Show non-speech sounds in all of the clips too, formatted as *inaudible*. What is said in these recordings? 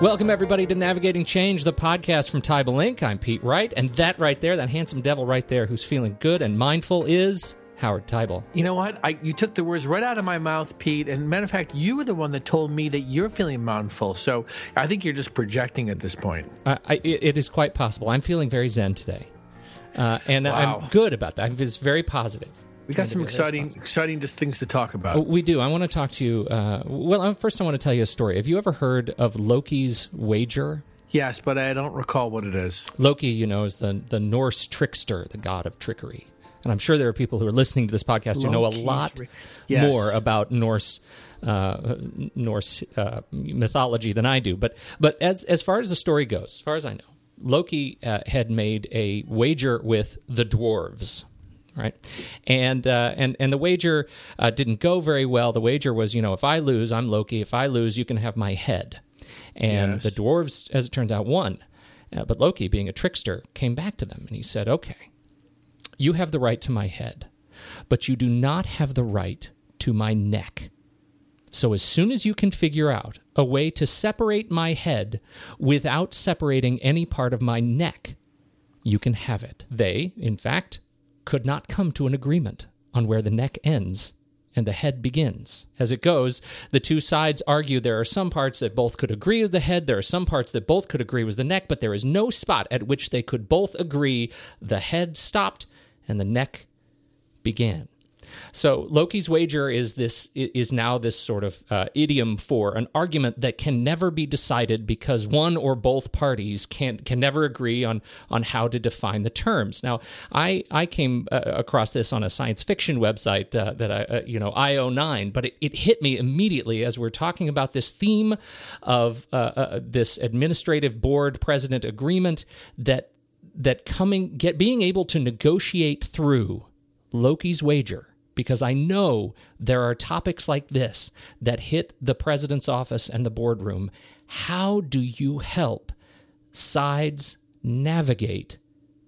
Welcome, everybody, to Navigating Change, the podcast from Teibel Inc. I'm Pete Wright, and that right there, that handsome devil right there who's feeling good and mindful is Howard Teibel. You know what? I, you took the words right out of my mouth, Pete. And matter of fact, you were the one that told me that you're feeling mindful. So I think you're just projecting at this point. Uh, I, it is quite possible. I'm feeling very zen today. Uh, and Wow. I'm good about that. I think it's very positive. We got some Trying to be exciting, exciting things to talk about. Oh, We do. I want to talk to you. Uh, well, first, I want to tell you a story. Have you ever heard of Loki's wager? Yes, but I don't recall what it is. Loki, you know, is the, the Norse trickster, the god of trickery. And I'm sure there are people who are listening to this podcast who know a lot Yes. more about Norse uh, Norse uh, mythology than I do. But but as as far as the story goes, as far as I know, Loki uh, had made a wager with the dwarves. Right, and uh, and and the wager uh, didn't go very well. The wager was, you know, if I lose, I'm Loki. If I lose, you can have my head. And Yes. the dwarves, as it turns out, won. Uh, but Loki, being a trickster, came back to them and he said, "Okay, you have the right to my head, but you do not have the right to my neck. So as soon as you can figure out a way to separate my head without separating any part of my neck, you can have it. They, in fact, could not come to an agreement on where the neck ends and the head begins. As it goes, the two sides argue there are some parts that both could agree with the head, there are some parts that both could agree with the neck, but there is no spot at which they could both agree the head stopped and the neck began. So Loki's wager is this is now this sort of uh, idiom for an argument that can never be decided because one or both parties can can never agree on on how to define the terms. Now, I I came uh, across this on a science fiction website uh, that I uh, you know IO9, but it, it hit me immediately as we're talking about this theme of uh, uh, this administrative board president agreement that that coming get being able to negotiate through Loki's wager because I know there are topics like this that hit the president's office and the boardroom. How do you help sides navigate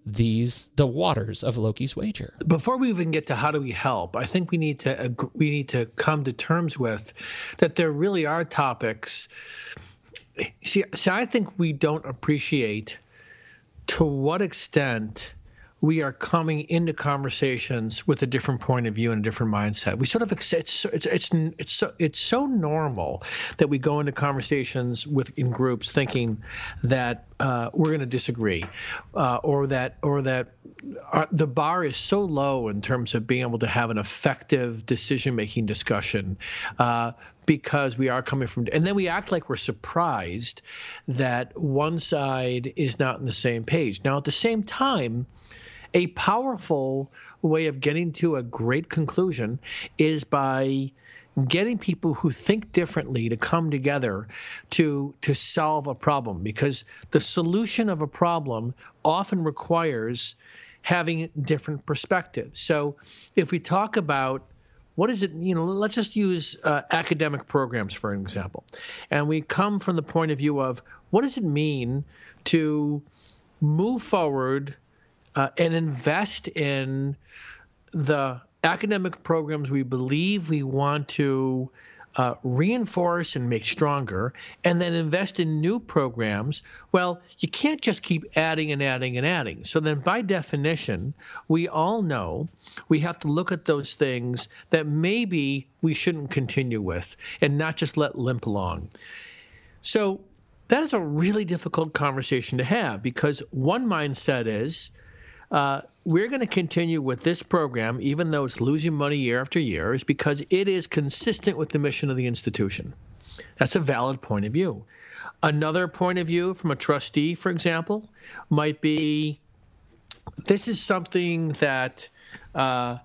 these the waters of Loki's wager? Before we even get to how do we help, I think we need to we need to come to terms with that there really are topics. See, see, I think we don't appreciate to what extent we are coming into conversations with a different point of view and a different mindset. We sort of it's it's it's it's so, it's so normal that we go into conversations with in groups thinking that uh, we're going to disagree, uh, or that or that our, the bar is so low in terms of being able to have an effective decision making discussion. Uh, because we are coming from, and then we act like we're surprised that one side is not on the same page. Now, at the same time, a powerful way of getting to a great conclusion is by getting people who think differently to come together to to solve a problem because the solution of a problem often requires having different perspectives. So if we talk about what is it you know let's just use uh, academic programs for an example. And we come from the point of view of what does it mean to move forward uh, and invest in the academic programs we believe we want to uh, reinforce and make stronger, and then invest in new programs, well, you can't just keep adding and adding and adding. So then, by definition, we all know we have to look at those things that maybe we shouldn't continue with and not just let limp along. So that is a really difficult conversation to have because one mindset is uh, we're going to continue with this program, even though it's losing money year after year, is because it is consistent with the mission of the institution. That's a valid point of view. Another point of view from a trustee, for example, might be this is something that uh,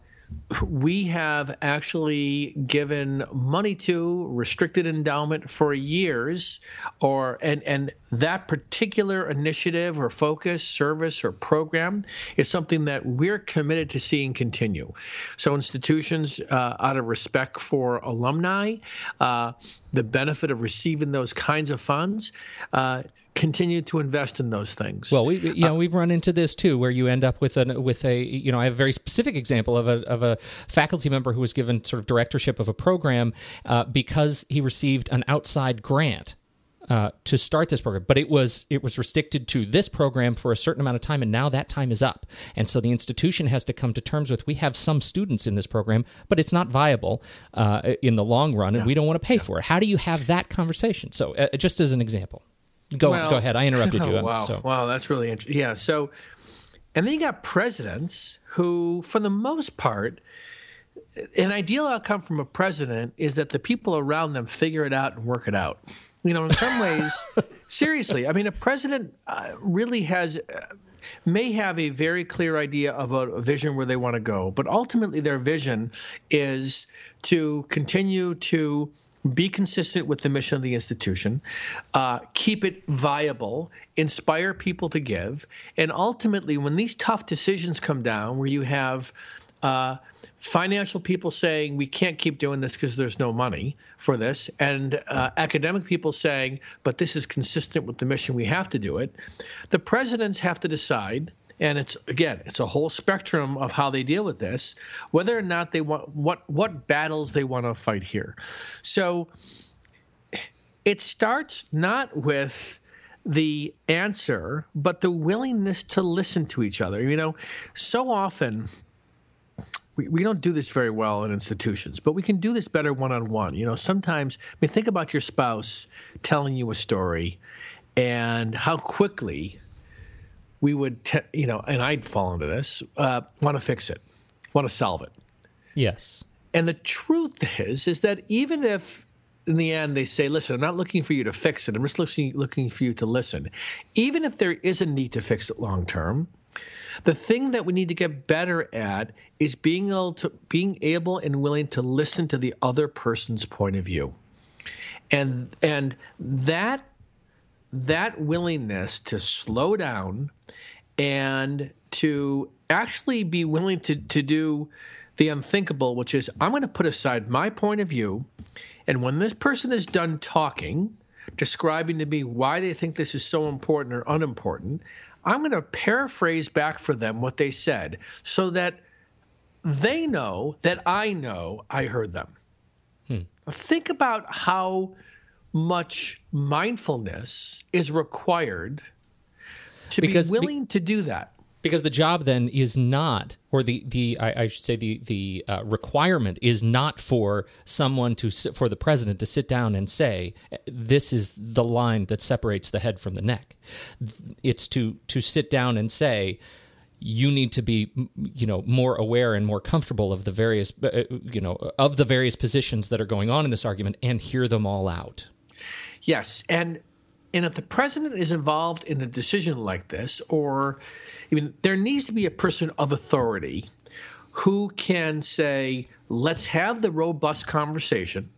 we have actually given money to restricted endowment for years or and and that particular initiative or focus service or program is something that we're committed to seeing continue. So institutions uh, out of respect for alumni uh, the benefit of receiving those kinds of funds uh, continue to invest in those things Well, we you know we've run into this too, where you end up with a with a you know I have a very specific example of a of a faculty member who was given sort of directorship of a program uh, because he received an outside grant. Uh, to start this program, but it was it was restricted to this program for a certain amount of time, and now that time is up, and so the institution has to come to terms with we have some students in this program, but it's not viable uh, in the long run, and yeah. we don't want to pay yeah. for it. How do you have that conversation? So, uh, just as an example, go well, go ahead. I interrupted you. *laughs* Oh, wow, so. wow, that's really interesting. Yeah, so and then you got presidents who, for the most part, an ideal outcome from a president is that the people around them figure it out and work it out. You know, in some ways, *laughs* seriously, I mean, a president uh, really has. Uh, may have a very clear idea of a, a vision where they want to go, but ultimately their vision is to continue to be consistent with the mission of the institution, uh, keep it viable, inspire people to give, and ultimately, when these tough decisions come down, where you have uh, financial people saying we can't keep doing this because there's no money for this, and uh, academic people saying, but this is consistent with the mission, we have to do it. The presidents have to decide, and it's again, it's a whole spectrum of how they deal with this, whether or not they want what what battles they want to fight here. So it starts not with the answer, but the willingness to listen to each other. You know, so often we, we don't do this very well in institutions, but we can do this better one on one. You know, sometimes, I mean, think about your spouse telling you a story and how quickly we would, te- you know, and I'd fall into this, uh, want to fix it, want to solve it. Yes. And the truth is, is that even if in the end they say, listen, I'm not looking for you to fix it, I'm just looking, looking for you to listen. Even if there is a need to fix it long term, the thing that we need to get better at is being able to being able and willing to listen to the other person's point of view. And and that that willingness to slow down and to actually be willing to, to do the unthinkable, which is I'm going to put aside my point of view. And when this person is done talking, describing to me why they think this is so important or unimportant, I'm going to paraphrase back for them what they said so that they know that I know I heard them. Hmm. Think about how much mindfulness is required to because, be willing be, to do that. Because the job then is not, or the the I, I should say the the uh, requirement is not for someone to for the president to sit down and say this is the line that separates the head from the neck. It's to to sit down and say you need to be you know more aware and more comfortable of the various uh, you know of the various positions that are going on in this argument and hear them all out yes and and if the president is involved in a decision like this or i mean there needs to be a person of authority who can say let's have the robust conversation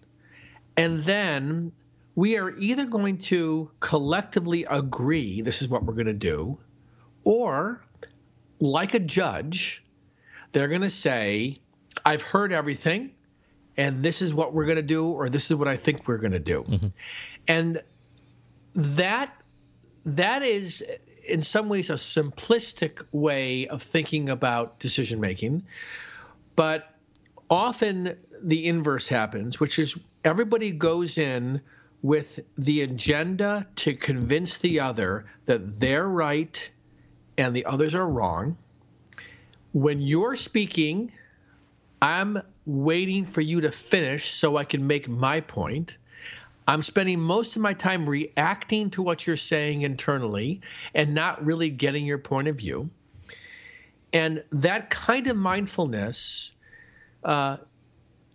and then we are either going to collectively agree this is what we're going to do or like a judge, they're going to say, I've heard everything, and this is what we're going to do, or this is what I think we're going to do. Mm-hmm. And that that is in some ways a simplistic way of thinking about decision making but often the inverse happens which is everybody goes in with the agenda to convince the other that they're right and the others are wrong. When you're speaking, I'm waiting for you to finish so I can make my point. I'm spending most of my time reacting to what you're saying internally and not really getting your point of view. And that kind of mindfulness uh,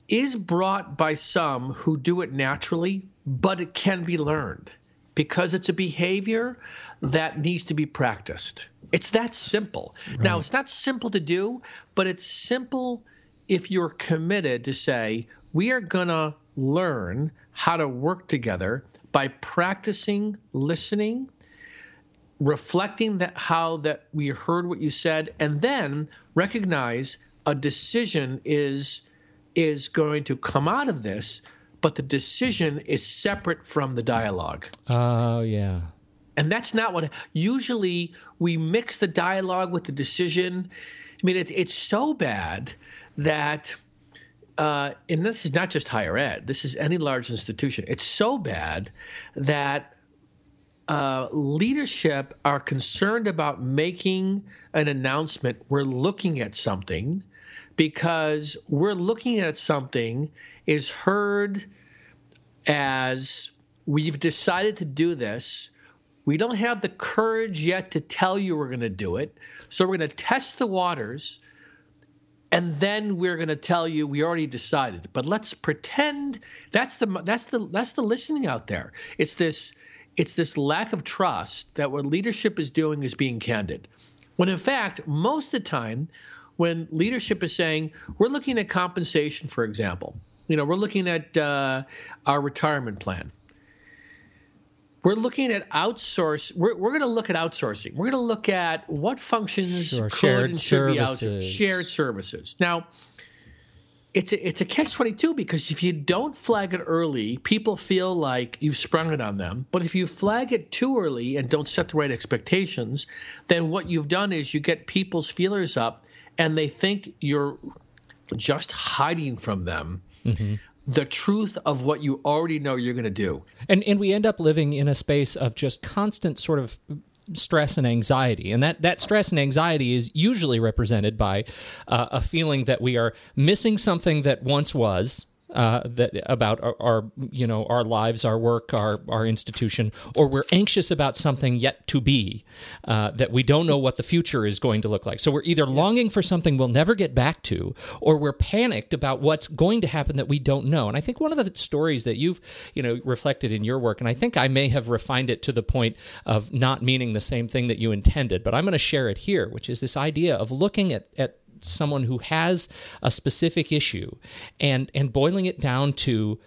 is brought by some who do it naturally, but it can be learned because it's a behavior that needs to be practiced. It's that simple. Right. Now, it's not simple to do, but it's simple if you're committed to say, we are going to learn how to work together by practicing listening, reflecting that how that we heard what you said, and then recognize a decision is is going to come out of this, but the decision is separate from the dialogue. Oh, yeah. And that's not what usually we mix the dialogue with the decision. I mean, it, it's so bad that, uh, and this is not just higher ed, this is any large institution. It's so bad that uh, leadership are concerned about making an announcement, we're looking at something because we're looking at something is heard as we've decided to do this. We don't have the courage yet to tell you we're going to do it. So we're going to test the waters and then we're going to tell you we already decided. But let's pretend that's the that's the that's the listening out there. It's this it's this lack of trust that what leadership is doing is being candid. When in fact, most of the time, when leadership is saying, we're looking at compensation, for example, you know, we're looking at uh, our retirement plan. We're looking at outsource. We're, we're going to look at outsourcing. We're going to look at what functions Sure, could shared and should be services. outsourced. Shared services. Now, it's a, it's a catch 22 because if you don't flag it early, people feel like you've sprung it on them. But if you flag it too early and don't set the right expectations, then what you've done is you get people's feelers up and they think you're just hiding from them mm-hmm. The truth of what you already know you're going to do. and and we end up living in a space of just constant sort of stress and anxiety and that that stress and anxiety is usually represented by uh, a feeling that we are missing something that once was uh, that about our, our you know our lives, our work, our our institution, or we're anxious about something yet to be uh, that we don't know what the future is going to look like. So we're either longing for something we'll never get back to, or we're panicked about what's going to happen that we don't know. And I think one of the stories that you've you know reflected in your work, and I think I may have refined it to the point of not meaning the same thing that you intended, but I'm going to share it here, which is this idea of looking at at someone who has a specific issue and and boiling it down to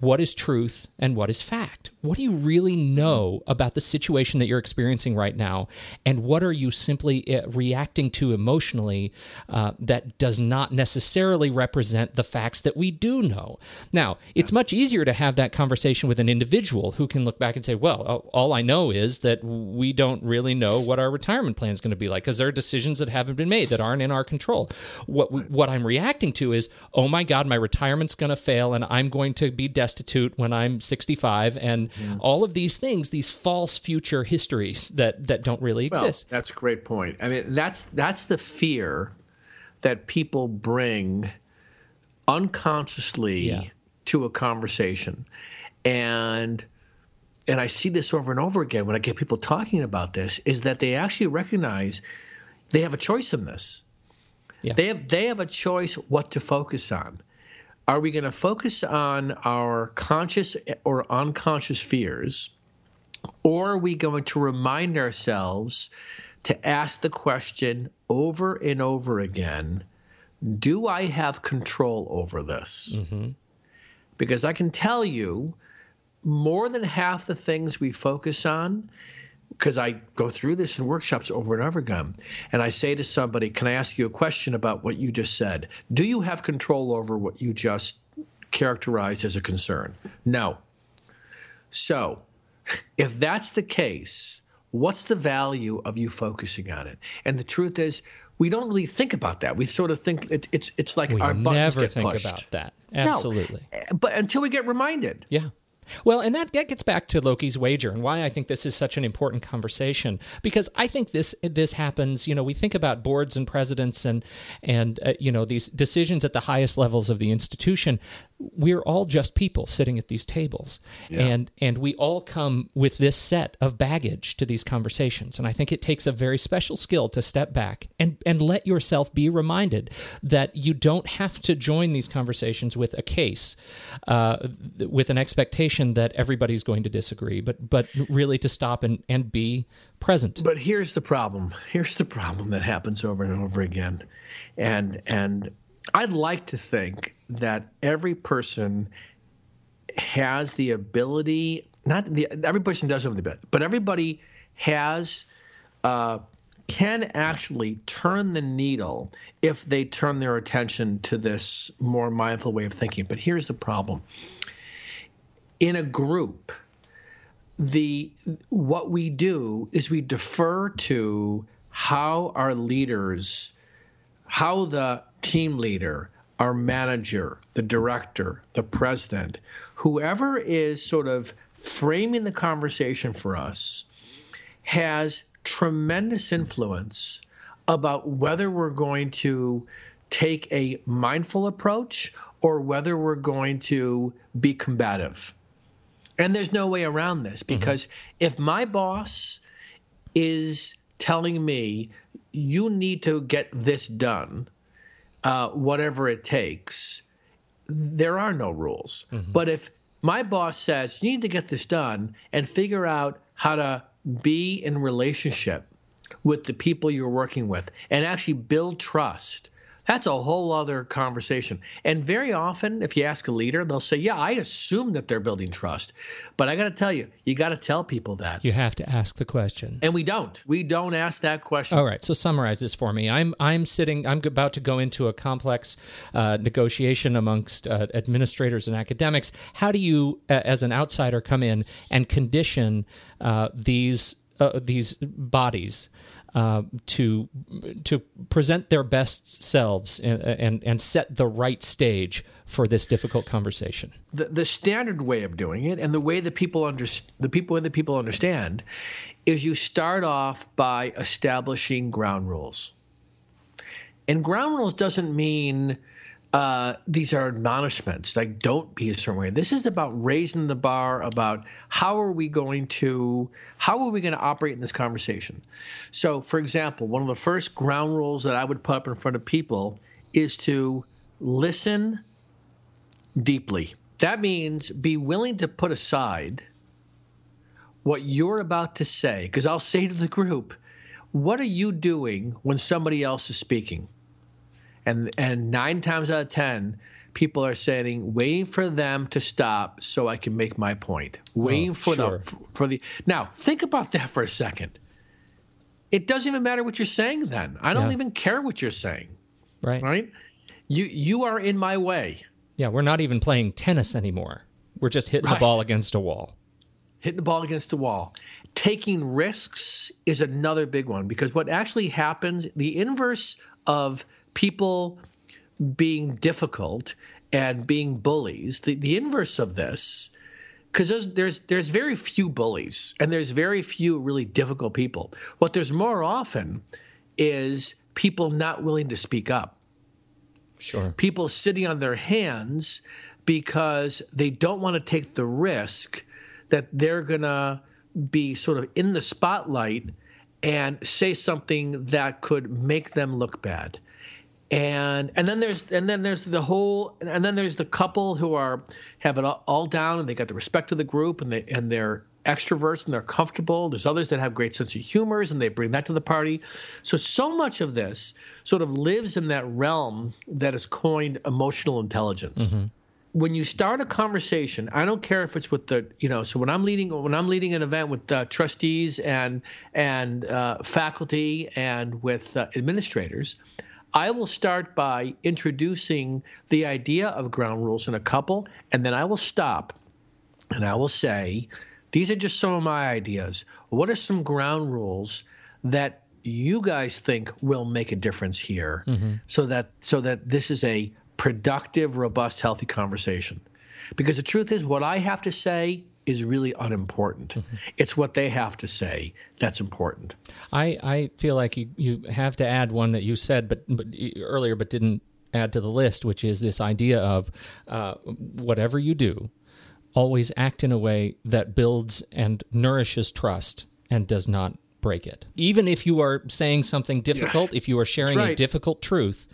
what is truth and what is fact? What do you really know about the situation that you're experiencing right now? And what are you simply uh, reacting to emotionally uh, that does not necessarily represent the facts that we do know? Now, it's much easier to have that conversation with an individual who can look back and say, well, all I know is that we don't really know what our retirement plan is going to be like because there are decisions that haven't been made that aren't in our control. What, we, what I'm reacting to is, oh my God, my retirement's going to fail and I'm going to be destitute when I'm 65 and hmm. all of these things these false future histories that that don't really exist Well, that's a great point. I mean, that's that's the fear that people bring unconsciously Yeah. to a conversation, and and I see this over and over again when I get people talking about this is that they actually recognize they have a choice in this. Yeah. They have they have a choice what to focus on. Are we going to focus on our conscious or unconscious fears? Or are we going to remind ourselves to ask the question over and over again Do I have control over this? Mm-hmm. Because I can tell you more than half the things we focus on, because I go through this in workshops over and over again, and I say to somebody, Can I ask you a question about what you just said? Do you have control over what you just characterized as a concern? No. So, *laughs* if that's the case, what's the value of you focusing on it? And the truth is, we don't really think about that. We sort of think it, it's it's like we our buttons never get think pushed. about that No. absolutely eh, But until we get reminded. Yeah. Well, and that, that gets back to Loki's wager and why I think this is such an important conversation because I think this this happens. You know, we think about boards and presidents and and uh, you know these decisions at the highest levels of the institution. We're all just people sitting at these tables, and and we all come with this set of baggage to these conversations. And I think it takes a very special skill to step back and and let yourself be reminded that you don't have to join these conversations with a case, uh, with an expectation that everybody's going to disagree, but but really to stop and and be present. But here's the problem. Here's the problem that happens over and over again. And and I'd like to think that every person has the ability not the every person doesn't have the ability, but everybody has uh, can actually turn the needle if they turn their attention to this more mindful way of thinking. But here's the problem. In a group, the what we do is we defer to how our leaders how the team leader our manager, the director, the president, whoever is sort of framing the conversation for us has tremendous influence about whether we're going to take a mindful approach or whether we're going to be combative. And there's no way around this because mm-hmm. if my boss is telling me you need to get this done, uh, whatever it takes, there are no rules. Mm-hmm. But if my boss says you need to get this done and figure out how to be in relationship with the people you're working with and actually build trust that's a whole other conversation. And very often, if you ask a leader, they'll say, Yeah, I assume that they're building trust. But I got to tell you, you got to tell people that. You have to ask the question. And we don't. We don't ask that question. All right. So summarize this for me. I'm, I'm sitting, I'm about to go into a complex uh, negotiation amongst uh, administrators and academics. How do you, as an outsider, come in and condition uh, these, uh, these bodies? Uh, to to present their best selves and, and, and set the right stage for this difficult conversation. The, the standard way of doing it, and the way that people under, the people and the people understand, is you start off by establishing ground rules. And ground rules doesn't mean uh, these are admonishments. Like don't be a certain way. This is about raising the bar about how are we going to how are we going to operate in this conversation? So for example one of the first ground rules that i would put up in front of people is to listen deeply. That means be willing to put aside what you're about to say. Because i'll say to the group what are you doing when somebody else is speaking and and nine times out of ten people are saying waiting for them to stop so i can make my point. Oh, waiting oh, for sure. the for the now think about that for a second. It doesn't even matter what you're saying then. I don't yeah. even care what you're saying. Right. Right? You you are in my way. Yeah we're not even playing tennis anymore. We're just hitting right. the ball against a wall. Hitting the ball against a wall. Taking risks is another big one because what actually happens the inverse of people being difficult and being bullies. The, the inverse of this, because there's, there's there's very few bullies and there's very few really difficult people. What there's more often is people not willing to speak up. Sure. People sitting on their hands because they don't want to take the risk that they're gonna be sort of in the spotlight and say something that could make them look bad and and then there's and then there's the whole and then there's the couple who are have it all, down and they got the respect of the group and they and they're extroverts and they're comfortable. There's others that have great sense of humors and they bring that to the party. So so much of this sort of lives in that realm that is coined emotional intelligence. Mm-hmm. When you start a conversation, I don't care if it's with the you know. So when I'm leading when I'm leading an event with uh, trustees and and uh, faculty and with uh, administrators, I will start by introducing the idea of ground rules in a couple, and then I will stop and I will say, these are just some of my ideas. What are some ground rules that you guys think will make a difference here mm-hmm. so that so that this is a productive, robust, healthy conversation? Because the truth is what I have to say is really unimportant. Mm-hmm. It's what they have to say that's important. I, I feel like you, you have to add one that you said but, but earlier but didn't add to the list, which is this idea of uh, whatever you do, always act in a way that builds and nourishes trust and does not break it. Even if you are saying something difficult, yeah. if you are sharing right. a difficult truth,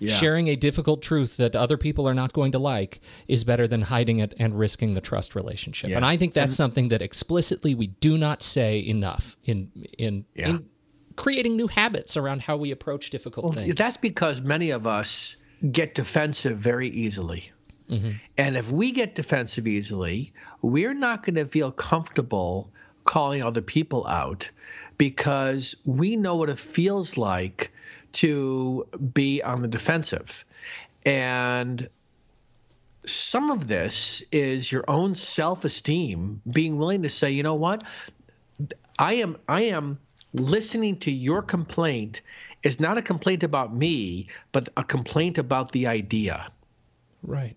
yeah. sharing a difficult truth that other people are not going to like is better than hiding it and risking the trust relationship. Yeah. And I think that's and, something that explicitly we do not say enough in in, in creating new habits around how we approach difficult well, things. That's because many of us get defensive very easily. Mm-hmm. And if we get defensive easily, we're not going to feel comfortable calling other people out because we know what it feels like to be on the defensive. And some of this is your own self-esteem being willing to say, you know what? I am I am listening to your complaint is not a complaint about me, but a complaint about the idea. Right.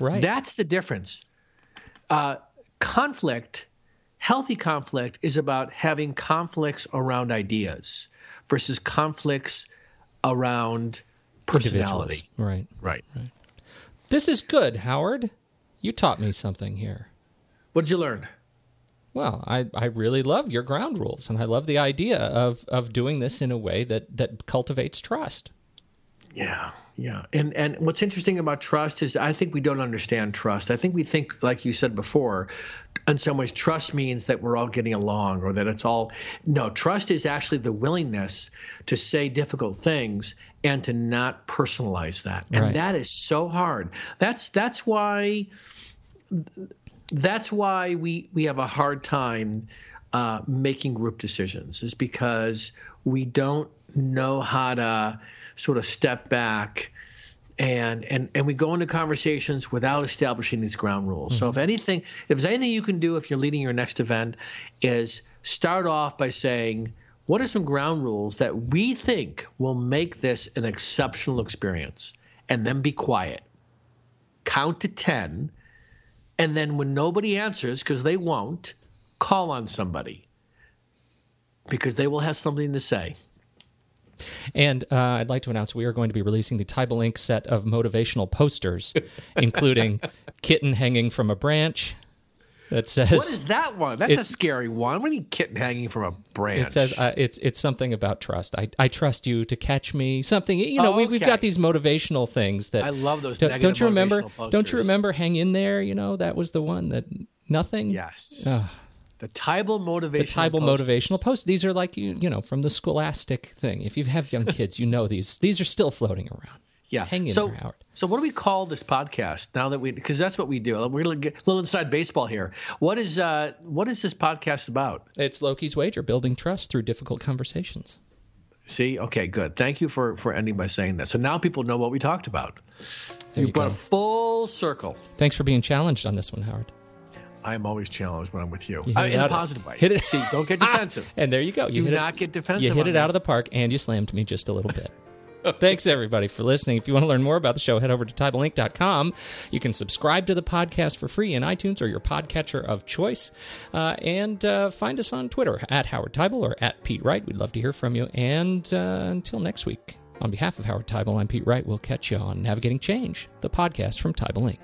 Right. That's the difference. Uh, conflict, healthy conflict, is about having conflicts around ideas versus conflicts around personality. Right. Right. This is good, Howard. You taught me something here. What'd you learn? Well, I, I really love your ground rules, and I love the idea of, of doing this in a way that, that cultivates trust. Yeah, yeah. And and what's interesting about trust is I think we don't understand trust. I think we think, like you said before, in some ways, trust means that we're all getting along or that it's all. No, trust is actually the willingness to say difficult things and to not personalize that. And Right. that is so hard. That's that's why that's why we we have a hard time uh, making group decisions is because we don't know how to sort of step back and and and we go into conversations without establishing these ground rules. So mm-hmm. if anything, if there's anything you can do if you're leading your next event, is start off by saying. What are some ground rules that we think will make this an exceptional experience? And then be quiet. Count to 10 and then when nobody answers, because they won't, call on somebody because they will have something to say. And uh, I'd like to announce we are going to be releasing the Teibel Inc. set of motivational posters, including *laughs* kitten hanging from a branch that says What is that one? That's a scary one. What do you mean kitten hanging from a branch? It says uh, it's it's something about trust. I, I trust you to catch me. Something you know. Oh, we, We've got these motivational things that I love those Don't, don't you remember? motivational Don't you remember? Hang in there. You know that was the one that nothing. yes. The Teibel motivational The Teibel motivational posts. These are like you you know from the scholastic thing. If you have young *laughs* kids, you know these. These are still floating around. Yeah. Hang in so, there, Howard. So what do we call this podcast now that we? Because that's what we do. We're gonna get a little inside baseball here. What is uh what is this podcast about? It's Loki's wager: building trust through difficult conversations. See, okay, good. Thank you for for ending by saying that. So now people know what we talked about. There you you brought go. a full circle. Thanks for being challenged on this one, Howard. I am always challenged when I'm with you, You hit Uh, it in a out positive way. hit it- See, don't get *laughs* defensive. And there you go. You Do not it, get defensive You hit it me. out of the park, and you slammed me just a little bit. *laughs* Thanks, everybody, for listening. If you want to learn more about the show, head over to TeibelInc.com. You can subscribe to the podcast for free in iTunes or your podcatcher of choice. Uh, and uh, find us on Twitter at Howard Teibel or at Pete Wright. We'd love to hear from you. And uh, until next week, on behalf of Howard Teibel, I'm Pete Wright. We'll catch you on Navigating Change, the podcast from Teibel Inc.